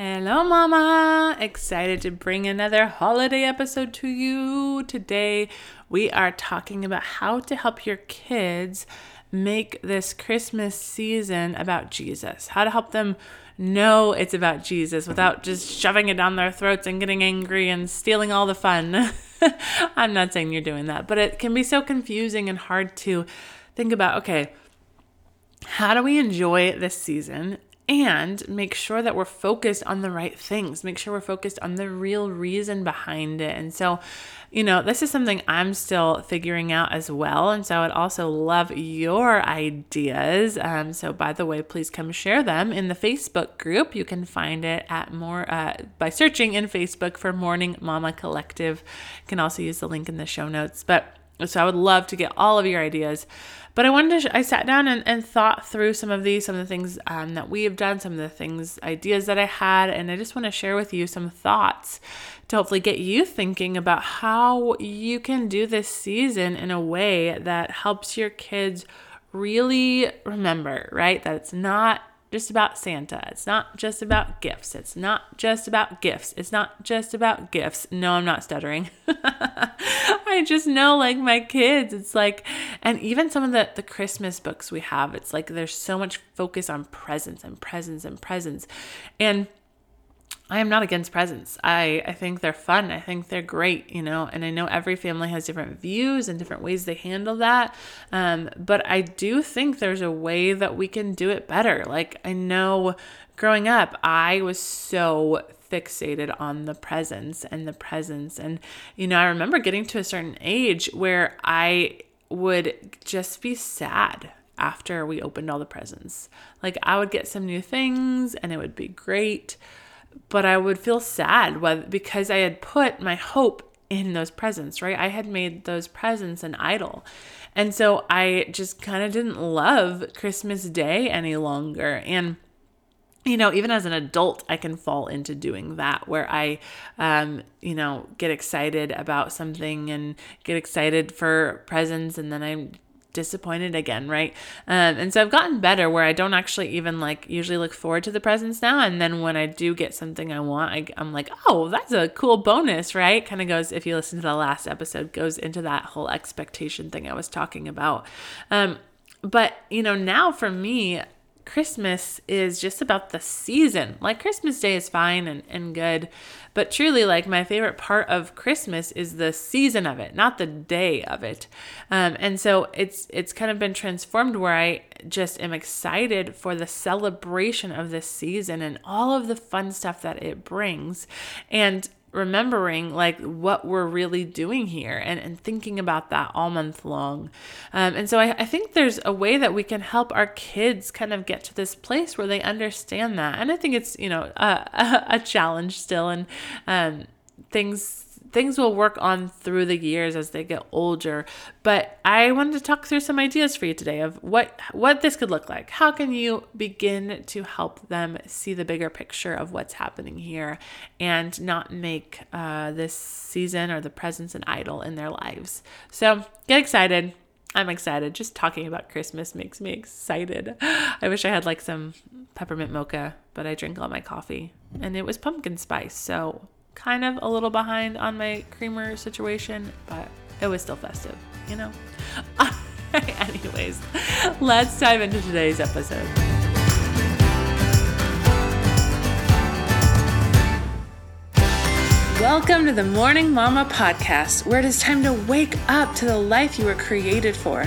Hello, Mama! Excited to bring another holiday episode to you. Today, we are talking about how to help your kids make this Christmas season about Jesus, how to help them know it's about Jesus without just shoving it down their throats and getting angry and stealing all the fun. I'm not saying you're doing that, but it can be so confusing and hard to think about okay, how do we enjoy this season and make sure that we're focused on the right things, make sure we're focused on the real reason behind it. And so, you know, this is something I'm still figuring out as well. And so I'd also love your ideas. Um, so, by the way, please come share them in the Facebook group. You can find it at more uh, by searching in Facebook for Morning Mama Collective. You can also use the link in the show notes. But so I would love to get all of your ideas. But I wanted to, sh- I sat down and, and thought through some of these, some of the things um, that we have done, some of the things, ideas that I had. And I just want to share with you some thoughts to hopefully get you thinking about how you can do this season in a way that helps your kids really remember, right? That it's not just about Santa. It's not just about gifts. It's not just about gifts. It's not just about gifts. No, I'm not stuttering. I just know like my kids. It's like and even some of the the Christmas books we have, it's like there's so much focus on presents and presents and presents. And I am not against presents. I, I think they're fun. I think they're great, you know, and I know every family has different views and different ways they handle that. Um, but I do think there's a way that we can do it better. Like, I know growing up, I was so fixated on the presents and the presents. And, you know, I remember getting to a certain age where I would just be sad after we opened all the presents. Like, I would get some new things and it would be great but I would feel sad because I had put my hope in those presents, right? I had made those presents an idol. And so I just kind of didn't love Christmas Day any longer. And you know, even as an adult, I can fall into doing that where I, um, you know, get excited about something and get excited for presents, and then I disappointed again, right? Um, and so I've gotten better where I don't actually even like usually look forward to the presents now. And then when I do get something I want, I, I'm like, oh, that's a cool bonus, right? Kind of goes, if you listen to the last episode, goes into that whole expectation thing I was talking about. Um, but, you know, now for me, Christmas is just about the season. Like Christmas Day is fine and, and good, but truly, like my favorite part of Christmas is the season of it, not the day of it. Um, and so it's it's kind of been transformed where I just am excited for the celebration of this season and all of the fun stuff that it brings. And remembering like what we're really doing here and, and thinking about that all month long. Um, and so I, I think there's a way that we can help our kids kind of get to this place where they understand that. And I think it's, you know, a, a challenge still and um, things things will work on through the years as they get older. But I wanted to talk through some ideas for you today of what what this could look like. How can you begin to help them see the bigger picture of what's happening here and not make uh, this season or the presents an idol in their lives? So get excited. I'm excited. Just talking about Christmas makes me excited. I wish I had like some peppermint mocha, but I drink all my coffee and it was pumpkin spice. So kind of a little behind on my creamer situation, but it was still festive, you know? Anyways, let's dive into today's episode. Welcome to the Morning Mama podcast, where it is time to wake up to the life you were created for.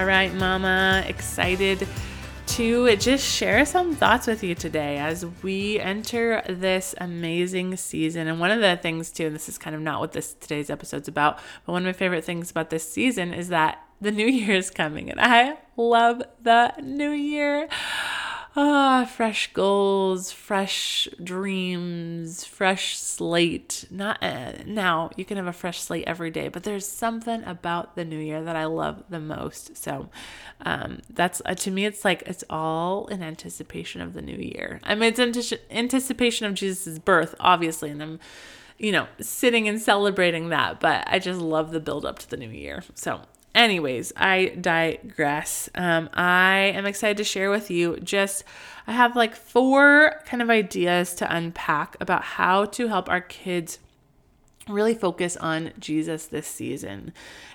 All right, Mama, excited to just share some thoughts with you today as we enter this amazing season. And one of the things, too, and this is kind of not what this today's episode's about, but one of my favorite things about this season is that the new year is coming, and I love the new year. Ah, fresh goals, fresh dreams, fresh slate. Not uh, now, you can have a fresh slate every day, but there's something about the new year that I love the most. So, um, that's uh, to me, it's like it's all in anticipation of the new year. I mean, it's anticipation of Jesus' birth, obviously, and I'm you know, sitting and celebrating that, but I just love the build up to the new year. So anyways, I digress. Um, I am excited to share with you just, I have like four kind of ideas to unpack about how to help our kids really focus on Jesus this season.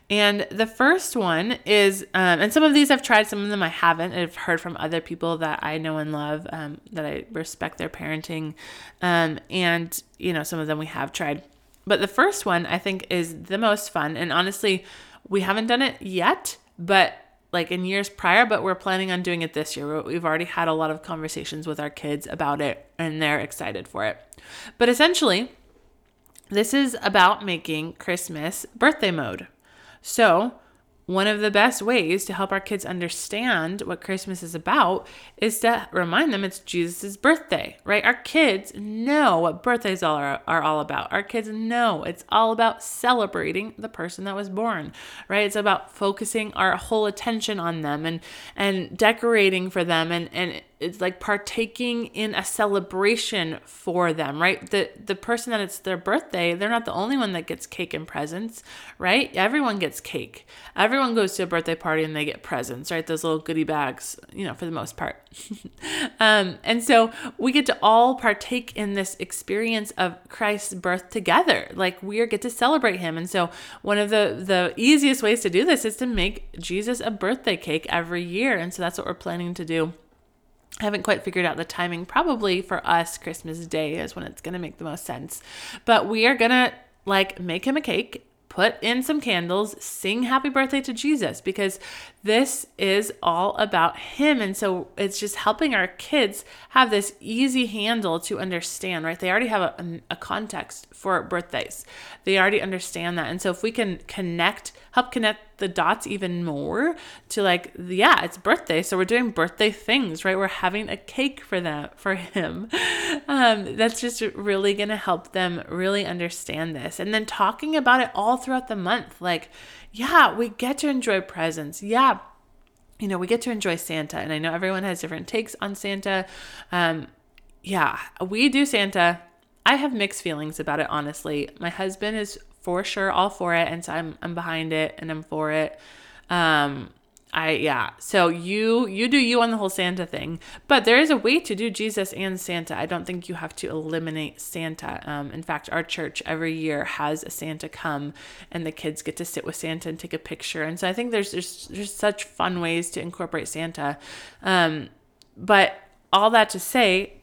And the first one is, um, and some of these I've tried, some of them I haven't. I've heard from other people that I know and love, um, that I respect their parenting. Um, and, you know, some of them we have tried. But the first one I think is the most fun. And honestly, we haven't done it yet, but like in years prior, but we're planning on doing it this year. We've already had a lot of conversations with our kids about it and they're excited for it. But essentially, this is about making Christmas birthday mode. So, one of the best ways to help our kids understand what Christmas is about is to remind them it's Jesus' birthday, right? Our kids know what birthdays are, are all about. Our kids know it's all about celebrating the person that was born, right? It's about focusing our whole attention on them and and decorating for them and and it's like partaking in a celebration for them, right? The the person that it's their birthday, they're not the only one that gets cake and presents, right? Everyone gets cake. Everyone goes to a birthday party and they get presents, right? Those little goodie bags, you know, for the most part. um, and so we get to all partake in this experience of Christ's birth together. Like we get to celebrate him. And so one of the the easiest ways to do this is to make Jesus a birthday cake every year. And so that's what we're planning to do I haven't quite figured out the timing. Probably for us, Christmas Day is when it's going to make the most sense. But we are going to like make him a cake put in some candles, sing happy birthday to Jesus because this is all about him. And so it's just helping our kids have this easy handle to understand, right? They already have a, a context for birthdays, they already understand that. And so if we can connect, help connect the dots even more to like yeah it's birthday so we're doing birthday things right we're having a cake for that for him um, that's just really gonna help them really understand this and then talking about it all throughout the month like yeah we get to enjoy presents yeah you know we get to enjoy santa and i know everyone has different takes on santa um, yeah we do santa I have mixed feelings about it, honestly. My husband is for sure all for it and so I'm I'm behind it and I'm for it. Um I yeah. So you you do you on the whole Santa thing, but there is a way to do Jesus and Santa. I don't think you have to eliminate Santa. Um, in fact, our church every year has a Santa come, and the kids get to sit with Santa and take a picture. And so I think there's there's, there's such fun ways to incorporate Santa. Um, but all that to say,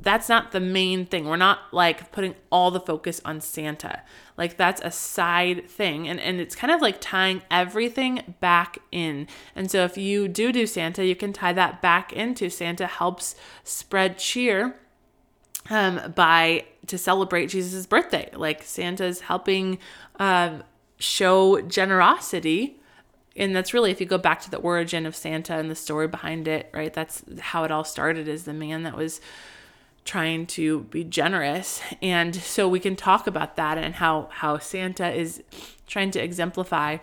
that's not the main thing. We're not like putting all the focus on Santa. Like that's a side thing. And, and it's kind of like tying everything back in. And so if you do do Santa, you can tie that back into Santa helps spread cheer um, by to celebrate Jesus' birthday. Like Santa's helping uh, show generosity and that's really if you go back to the origin of Santa and the story behind it, right? That's how it all started is the man that was trying to be generous and so we can talk about that and how how Santa is trying to exemplify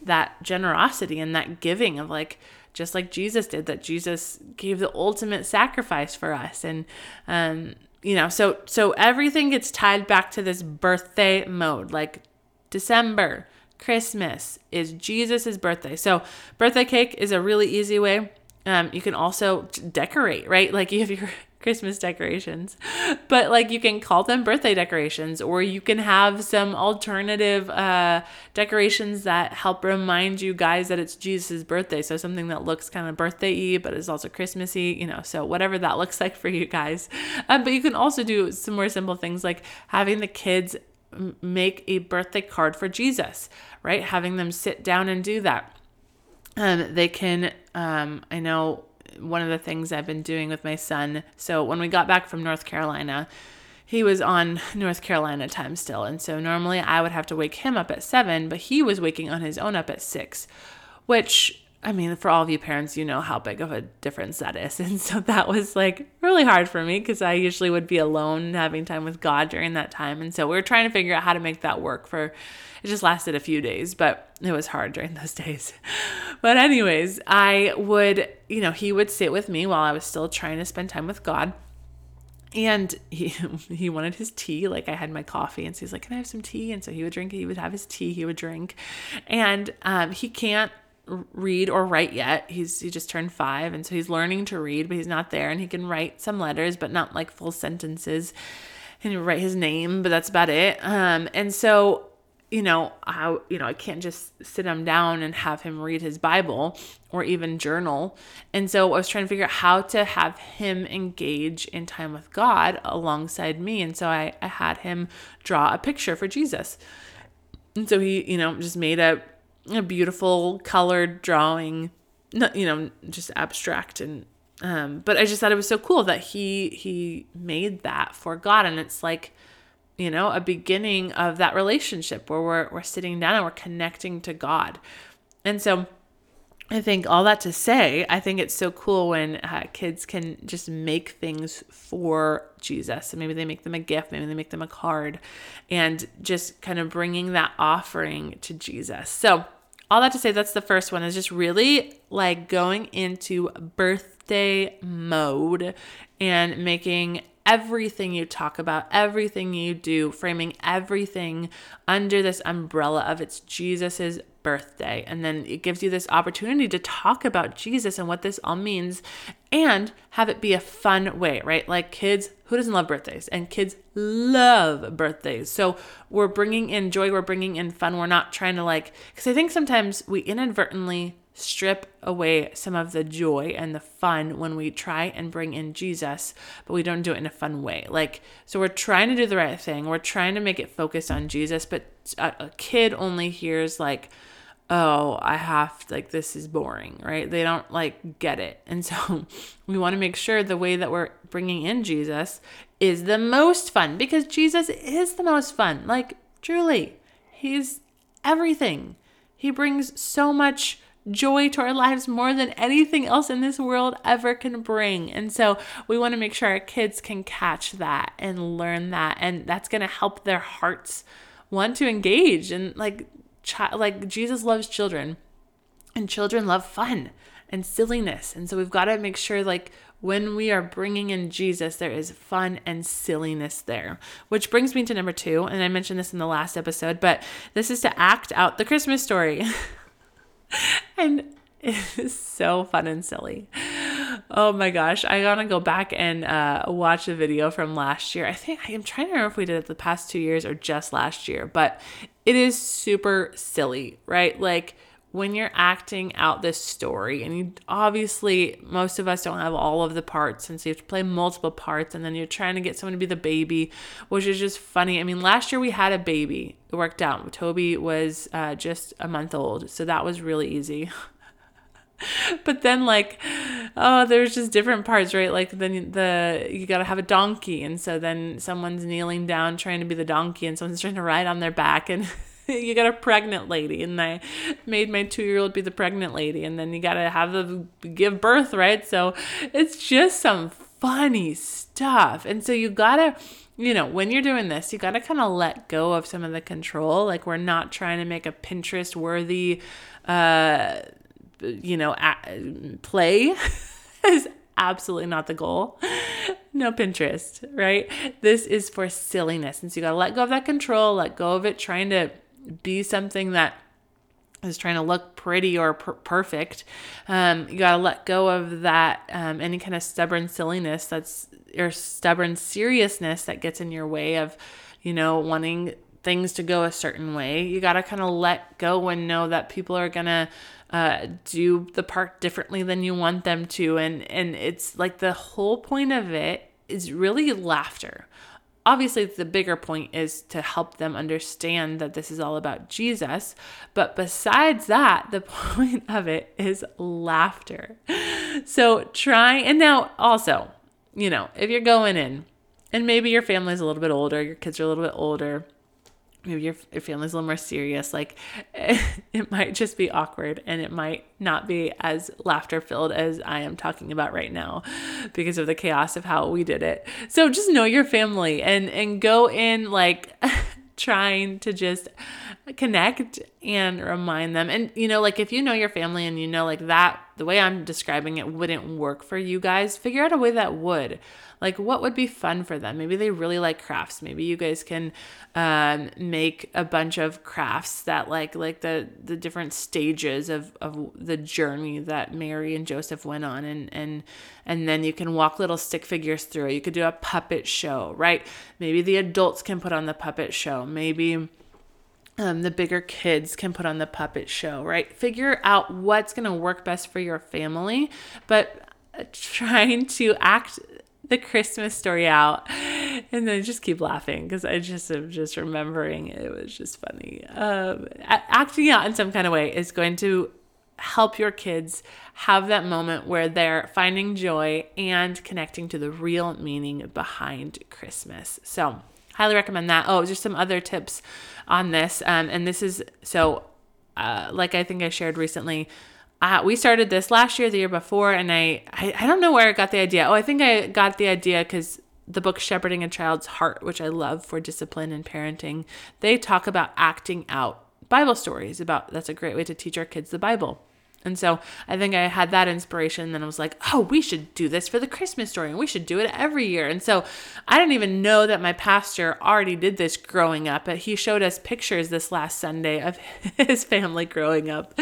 that generosity and that giving of like just like Jesus did that Jesus gave the ultimate sacrifice for us and um you know so so everything gets tied back to this birthday mode like December Christmas is Jesus's birthday. So birthday cake is a really easy way um, you can also decorate, right? Like if you have your Christmas decorations, but like you can call them birthday decorations, or you can have some alternative uh, decorations that help remind you guys that it's Jesus' birthday. So something that looks kind of birthday-y, but is also Christmassy, you know. So whatever that looks like for you guys. Um, but you can also do some more simple things like having the kids make a birthday card for Jesus, right? Having them sit down and do that um, they can, um, I know one of the things I've been doing with my son. So when we got back from North Carolina, he was on North Carolina time still. And so normally I would have to wake him up at seven, but he was waking on his own up at six, which I mean, for all of you parents, you know how big of a difference that is. And so that was like really hard for me because I usually would be alone having time with God during that time. And so we were trying to figure out how to make that work for it just lasted a few days, but it was hard during those days. But, anyways, I would, you know, he would sit with me while I was still trying to spend time with God and he he wanted his tea like i had my coffee and so he's like can i have some tea and so he would drink he would have his tea he would drink and um, he can't read or write yet he's he just turned five and so he's learning to read but he's not there and he can write some letters but not like full sentences and he write his name but that's about it um, and so you know, how you know, I can't just sit him down and have him read his Bible or even journal. And so I was trying to figure out how to have him engage in time with God alongside me. And so I, I had him draw a picture for Jesus. And so he, you know, just made a, a beautiful colored drawing, not, you know, just abstract and um, but I just thought it was so cool that he he made that for God and it's like you know, a beginning of that relationship where we're, we're sitting down and we're connecting to God. And so I think all that to say, I think it's so cool when uh, kids can just make things for Jesus. and maybe they make them a gift, maybe they make them a card, and just kind of bringing that offering to Jesus. So, all that to say, that's the first one is just really like going into birthday mode and making everything you talk about, everything you do, framing everything under this umbrella of it's Jesus's birthday. And then it gives you this opportunity to talk about Jesus and what this all means and have it be a fun way, right? Like kids, who doesn't love birthdays? And kids love birthdays. So we're bringing in joy, we're bringing in fun. We're not trying to like, because I think sometimes we inadvertently strip away some of the joy and the fun when we try and bring in Jesus, but we don't do it in a fun way. Like, so we're trying to do the right thing. We're trying to make it focused on Jesus, but a, a kid only hears, like, oh, I have, like, this is boring, right? They don't, like, get it. And so we want to make sure the way that we're bringing in Jesus is the most fun because Jesus is the most fun. Like, truly, he's everything. He brings so much joy to our lives more than anything else in this world ever can bring. And so we want to make sure our kids can catch that and learn that. And that's going to help their hearts want to engage. And like, chi- like Jesus loves children, and children love fun and silliness. And so we've got to make sure, like, when we are bringing in Jesus, there is fun and silliness there. Which brings me to number two. And I mentioned this in the last episode, but this is to act out the Christmas story. and it is so fun and silly. Oh my gosh, I gotta go back and uh, watch a video from last year. I think I'm trying to remember if we did it the past two years or just last year, but it is super silly, right? Like when you're acting out this story and you obviously most of us don't have all of the parts and so you have to play multiple parts and then you're trying to get someone to be the baby which is just funny i mean last year we had a baby it worked out toby was uh, just a month old so that was really easy but then like oh there's just different parts right like then the you got to have a donkey and so then someone's kneeling down trying to be the donkey and someone's trying to ride on their back and you got a pregnant lady, and I made my two year old be the pregnant lady, and then you got to have the give birth, right? So it's just some funny stuff. And so you got to, you know, when you're doing this, you got to kind of let go of some of the control. Like we're not trying to make a Pinterest worthy, uh, you know, a- play. is absolutely not the goal. No Pinterest, right? This is for silliness. And so you got to let go of that control, let go of it trying to be something that is trying to look pretty or per- perfect. Um, you got to let go of that, um, any kind of stubborn silliness that's, or stubborn seriousness that gets in your way of, you know, wanting things to go a certain way. You got to kind of let go and know that people are going to uh, do the part differently than you want them to. And, and it's like the whole point of it is really laughter obviously the bigger point is to help them understand that this is all about Jesus. But besides that, the point of it is laughter. So try, and now also, you know, if you're going in and maybe your family's a little bit older, your kids are a little bit older, maybe your, your family's a little more serious like it might just be awkward and it might not be as laughter filled as i am talking about right now because of the chaos of how we did it. So just know your family and and go in like trying to just connect and remind them. And, you know, like if you know your family and you know, like that, the way I'm describing it wouldn't work for you guys, figure out a way that would. Like, what would be fun for them? Maybe they really like crafts. Maybe you guys can um, make a bunch of crafts that, like, like the the different stages of of the journey that Mary and Joseph went on, and and and then you can walk little stick figures through. You could do a puppet show, right? Maybe the adults can put on the puppet show. Maybe um, the bigger kids can put on the puppet show, right? Figure out what's going to work best for your family, but uh, trying to act the Christmas story out and then just keep laughing because I just am just remembering it was just funny. Um, acting out in some kind of way is going to help your kids have that moment where they're finding joy and connecting to the real meaning behind Christmas. So, highly recommend that. Oh, just some other tips on this. Um, and this is so, uh, like I think I shared recently. Uh, we started this last year, the year before, and I, I, I don't know where I got the idea. Oh, I think I got the idea because the book Shepherding a Child's Heart, which I love for discipline and parenting, they talk about acting out Bible stories. About that's a great way to teach our kids the Bible. And so I think I had that inspiration. And then I was like, oh, we should do this for the Christmas story and we should do it every year. And so I didn't even know that my pastor already did this growing up, but he showed us pictures this last Sunday of his family growing up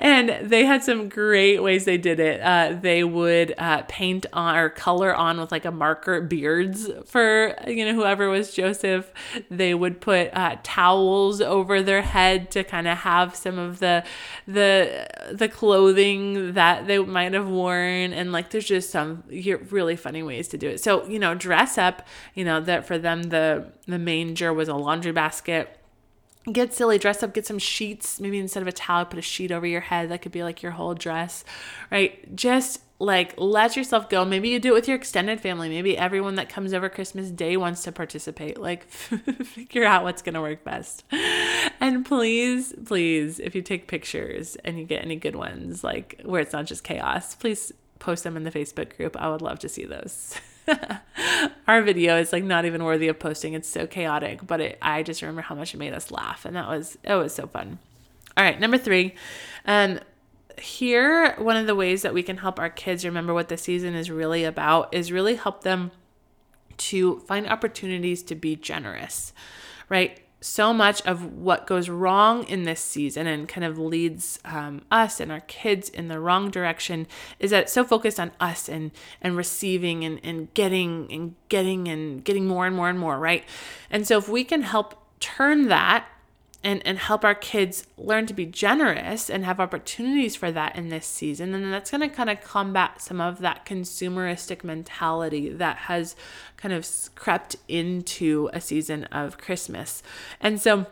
and they had some great ways they did it. Uh, they would uh, paint on or color on with like a marker beards for you know whoever was Joseph. They would put uh, towels over their head to kind of have some of the the the clothing that they might have worn, and like there's just some really funny ways to do it. So you know, dress up. You know that for them the the manger was a laundry basket get silly, dress up, get some sheets. Maybe instead of a towel, put a sheet over your head. That could be like your whole dress, right? Just like let yourself go. Maybe you do it with your extended family. Maybe everyone that comes over Christmas Day wants to participate. Like figure out what's going to work best. And please, please, if you take pictures and you get any good ones, like where it's not just chaos, please post them in the Facebook group. I would love to see those. our video is like not even worthy of posting. It's so chaotic, but it, I just remember how much it made us laugh, and that was it was so fun. All right, number three, um, here one of the ways that we can help our kids remember what the season is really about is really help them to find opportunities to be generous, right? So much of what goes wrong in this season and kind of leads um, us and our kids in the wrong direction is that it's so focused on us and and receiving and, and getting and getting and getting more and more and more right? And so if we can help turn that and, and help our kids learn to be generous and have opportunities for that in this season. And that's going to kind of combat some of that consumeristic mentality that has kind of crept into a season of Christmas. And so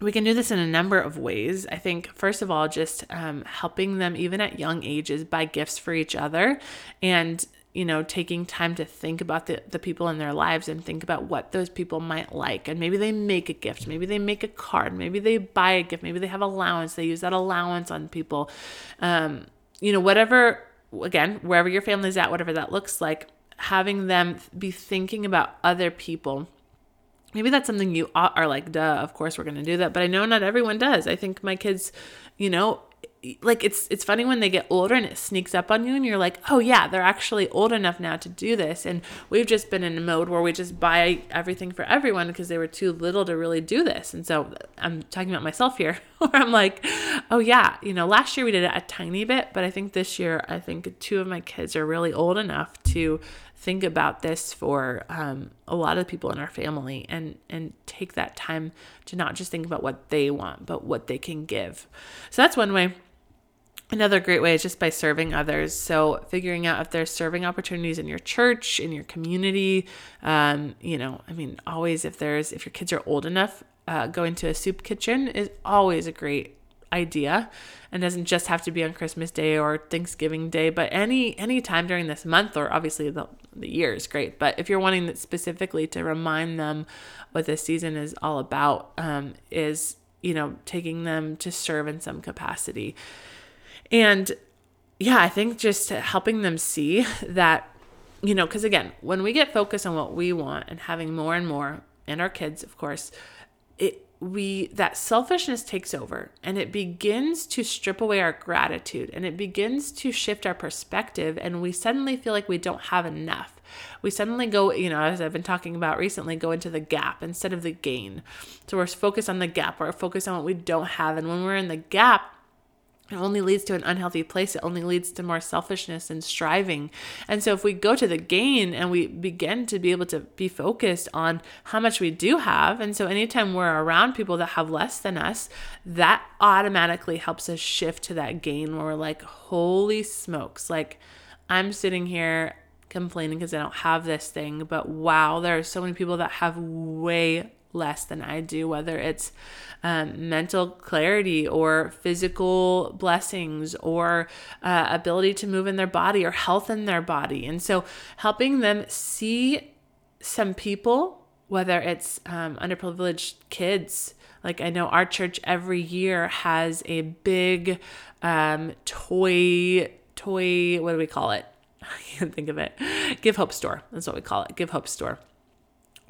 we can do this in a number of ways. I think, first of all, just um, helping them, even at young ages, buy gifts for each other and you know, taking time to think about the, the people in their lives and think about what those people might like. And maybe they make a gift, maybe they make a card, maybe they buy a gift, maybe they have allowance, they use that allowance on people. Um, you know, whatever, again, wherever your family's at, whatever that looks like, having them be thinking about other people. Maybe that's something you are like, duh, of course we're going to do that. But I know not everyone does. I think my kids, you know, like it's it's funny when they get older and it sneaks up on you and you're like oh yeah they're actually old enough now to do this. And we've just been in a mode where we just buy everything for everyone because they were too little to really do this. And so i'm talking about myself here where i'm like oh yeah you know last year we did it a tiny bit but i think this year i think two of my kids are really old enough to think about this for um, a lot of people in our family and and take that time to not just think about what they want but what they can give. So that's one way Another great way is just by serving others. So, figuring out if there's serving opportunities in your church, in your community. Um, you know, I mean, always if there's, if your kids are old enough, uh, going to a soup kitchen is always a great idea and doesn't just have to be on Christmas Day or Thanksgiving Day, but any any time during this month or obviously the the year is great. But if you're wanting specifically to remind them what this season is all about, um, is you know taking them to serve in some capacity, and yeah, I think just helping them see that you know, because again, when we get focused on what we want and having more and more, and our kids, of course, it we that selfishness takes over and it begins to strip away our gratitude and it begins to shift our perspective and we suddenly feel like we don't have enough. We suddenly go you know as i've been talking about recently go into the gap instead of the gain. So we're focused on the gap we're focused on what we don't have. And when we're in the gap it only leads to an unhealthy place. It only leads to more selfishness and striving. And so, if we go to the gain and we begin to be able to be focused on how much we do have, and so anytime we're around people that have less than us, that automatically helps us shift to that gain where we're like, holy smokes, like I'm sitting here complaining because I don't have this thing, but wow, there are so many people that have way less than I do, whether it's um, mental clarity or physical blessings or uh, ability to move in their body or health in their body. And so helping them see some people, whether it's um, underprivileged kids, like I know our church every year has a big um, toy, toy, what do we call it? I can't think of it. Give Hope Store. That's what we call it. Give Hope Store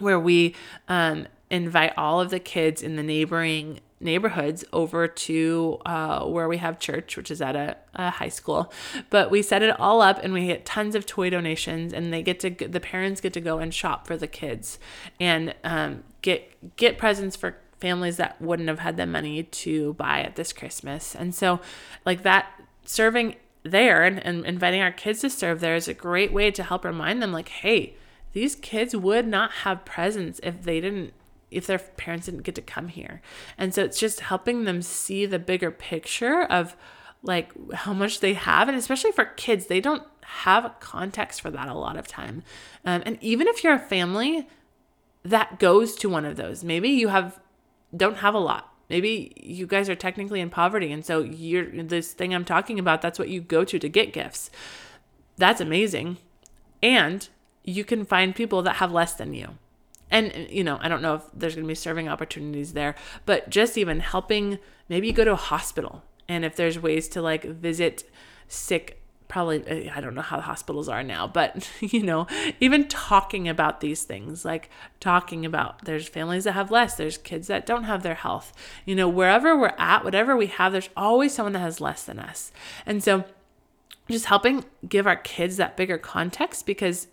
where we um, invite all of the kids in the neighboring neighborhoods over to uh, where we have church, which is at a, a, high school. But we set it all up and we get tons of toy donations, and they get to the parents get to go and shop for the kids and um, get get presents for families that wouldn't have had the money to buy at this Christmas. And so, like that serving there and, and inviting our kids to serve there is a great way to help remind them, like, hey. These kids would not have presents if they didn't if their parents didn't get to come here. And so it's just helping them see the bigger picture of like how much they have. And especially for kids, they don't have context for that a lot of time. Um, and even if you're a family that goes to one of those, maybe you have don't have a lot. Maybe you guys are technically in poverty, and so you're this thing I'm talking about. That's what you go to to get gifts. That's amazing, and you can find people that have less than you and you know i don't know if there's going to be serving opportunities there but just even helping maybe go to a hospital and if there's ways to like visit sick probably eh, i don't know how hospitals are now but you know even talking about these things like talking about there's families that have less there's kids that don't have their health. You know wherever we're at whatever we have there's always someone that has less than us. And so just helping give our kids that bigger context because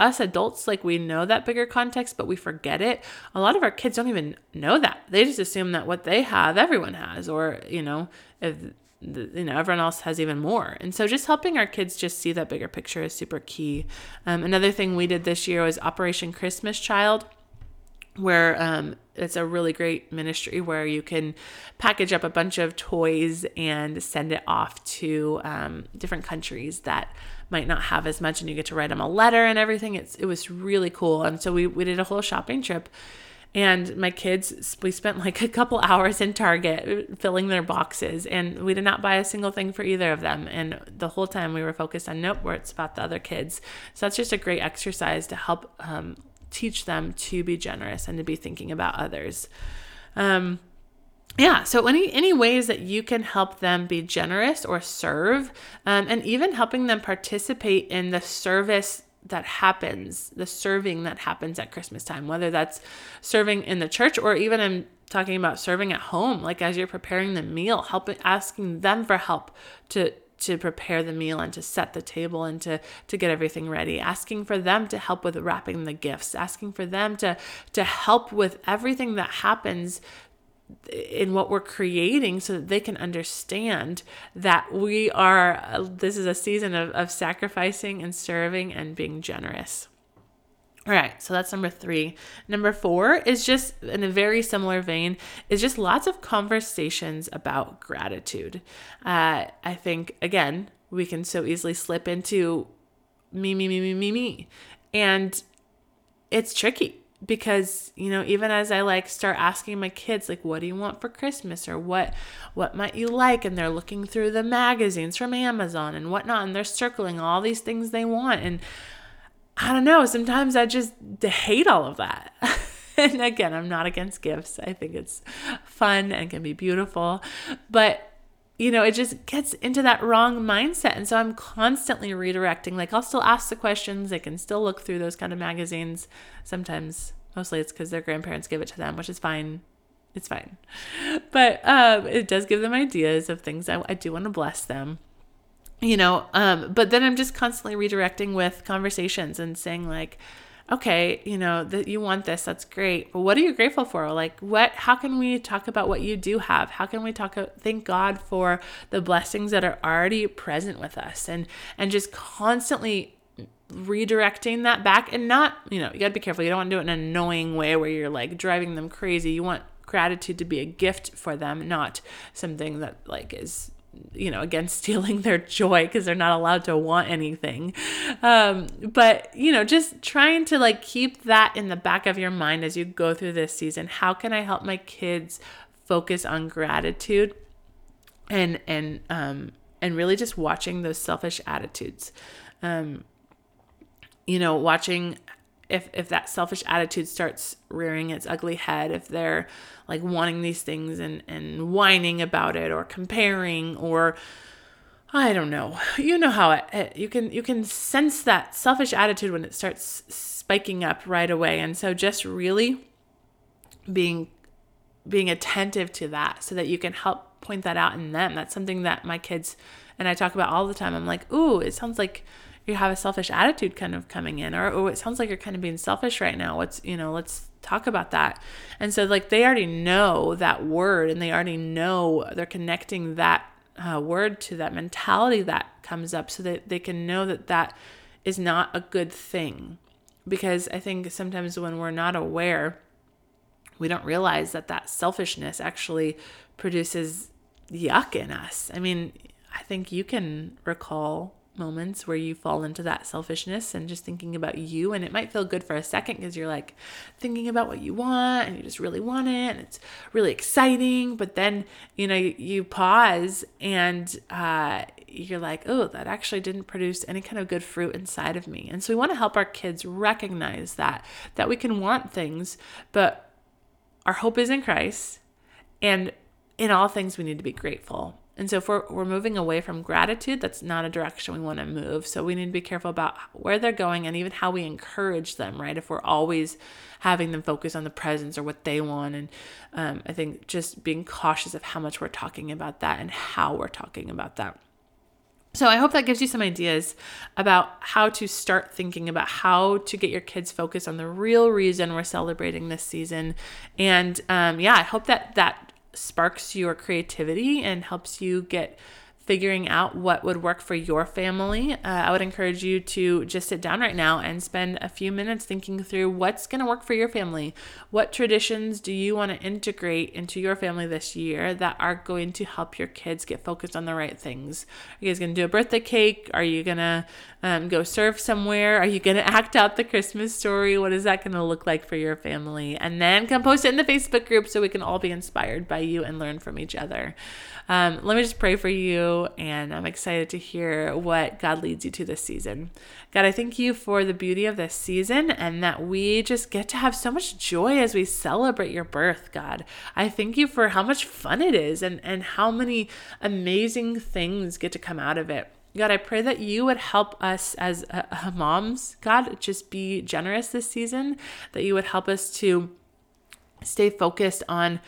us adults like we know that bigger context but we forget it. A lot of our kids don't even know that. They just assume that what they have everyone has or you know if you know everyone else has even more. And so just helping our kids just see that bigger picture is super key. Um, another thing we did this year was operation christmas child where um, it's a really great ministry where you can package up a bunch of toys and send it off to um, different countries that might not have as much and you get to write them a letter and everything. It's it was really cool. And so we, we did a whole shopping trip and my kids we spent like a couple hours in target filling their boxes and we did not buy a single thing for either of them. And the whole time we were focused on nope where it's about the other kids. So that's just a great exercise to help um, teach them to be generous and to be thinking about others. Um, yeah so any any ways that you can help them be generous or serve um, and even helping them participate in the service that happens the serving that happens at christmas time whether that's serving in the church or even i'm talking about serving at home like as you're preparing the meal helping asking them for help to to prepare the meal and to set the table and to to get everything ready. Asking for them to help with wrapping the gifts. Asking for them to to help with everything that happens in what we're creating so that they can understand that we are this is a season of, of sacrificing and serving and being generous all right, so that's number three. Number four is just in a very similar vein, is just lots of conversations about gratitude. Uh, I think, again, we can so easily slip into me, me, me, me, me, me. And it's tricky because you know even as i like start asking my kids like what do you want for christmas? or what what might you like? and they're looking through the magazines from amazon and whatnot and they're circling all these things they want and i don't know sometimes i just hate all of that. And again i'm not against gifts. I think it's fun and can be beautiful. But you know, it just gets into that wrong mindset. And so I'm constantly redirecting. Like I'll still ask the questions, they can still look through those kind of magazines. Sometimes, mostly it's because their grandparents give it to them, which is fine. It's fine. But um, it does give them ideas of things I, I do want to bless them you know um but then i'm just constantly redirecting with conversations and saying like okay, you know, that you want this, that's great. But what are you grateful for? Like what how can we talk about what you do have? How can we talk uh, thank God for the blessings that are already present with us and and just constantly redirecting that back and not, you know, you got to be careful. You don't want to do it in an annoying way where you're like driving them crazy. You want gratitude to be a gift for them, not something that like is you know, again, stealing their joy because they're not allowed to want anything. Um, but, you know, just trying to like keep that in the back of your mind as you go through this season. How can I help my kids focus on gratitude and, and, um, and really just watching those selfish attitudes. Um, you know, watching if if that selfish attitude starts rearing its ugly head if they're like wanting these things and and whining about it or comparing or I don't know. You know how it, it, you can you can sense that selfish attitude when it starts spiking up right away. And so just really being being attentive to that so that you can help point that out in them. That's something that my kids and I talk about all the time. I'm like, "Ooh, it sounds like you have a selfish attitude kind of coming in or oh it sounds like you're kind of being selfish right now. What's you know let's talk about that. And so like they already know that word and they already know they're connecting that uh, word to that mentality that comes up so that they can know that that is not a good thing. Because i think sometimes when we're not aware we don't realize that that selfishness actually produces yuck in us. I mean i think you can recall moments where you fall into that selfishness and just thinking about you. And it might feel good for a second because you're like thinking about what you want and you just really want it and it's really exciting. But then, you know, you, you pause and uh, you're like, oh, that actually didn't produce any kind of good fruit inside of me. And so we want to help our kids recognize that, that we can want things, but our hope is in Christ. And in all things, we need to be grateful. And so if we're, we're moving away from gratitude, that's not a direction we want to move. So we need to be careful about where they're going and even how we encourage them, right? If we're always having them focus on the presents or what they want. And um, I think just being cautious of how much we're talking about that and how we're talking about that. So I hope that gives you some ideas about how to start thinking about how to get your kids focused on the real reason we're celebrating this season. And um, yeah, I hope that that sparks your creativity and helps you get figuring out what would work for your family, uh, I would encourage you to just sit down right now and spend a few minutes thinking through what's going to work for your family. What traditions do you want to integrate into your family this year that are going to help your kids get focused on the right things? Are you guys going to do a birthday cake? Are you going to um, go serve somewhere? Are you going to act out the Christmas story? What is that going to look like for your family? And then come post it in the Facebook group so we can all be inspired by you and learn from each other. Um, let me just pray for you, and I'm excited to hear what God leads you to this season. God, I thank you for the beauty of this season and that we just get to have so much joy as we celebrate your birth, God. I thank you for how much fun it is and, and how many amazing things get to come out of it. God, I pray that you would help us as uh, uh moms, God, just be generous this season, that you would help us to stay focused on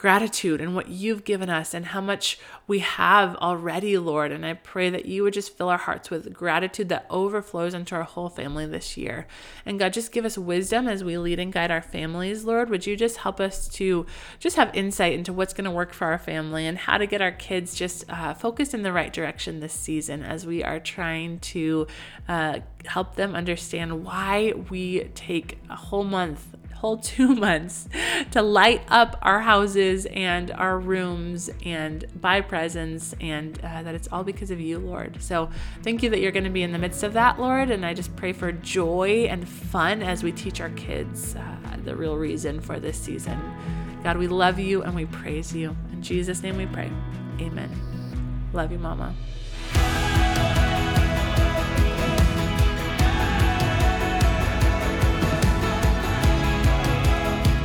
gratitude and what you've given us and how much we have already, Lord. And I pray that you would just fill our hearts with gratitude that overflows into our whole family this year. And God, just give us wisdom as we lead and guide our families, Lord. Would you just help us to just have insight into what's going to work for our family and how to get our kids just uh, focused in the right direction this season as we are trying to uh, help them understand why we take a whole month whole two months to light up our houses and our rooms and buy presents, and uh, that it's all because of you, Lord. So thank you that you're going to be in the midst of that, Lord. And I just pray for joy and fun as we teach our kids uh, the real reason for this season. God, we love you and we praise you. In Jesus' name we pray. Amen. Love you, Mama.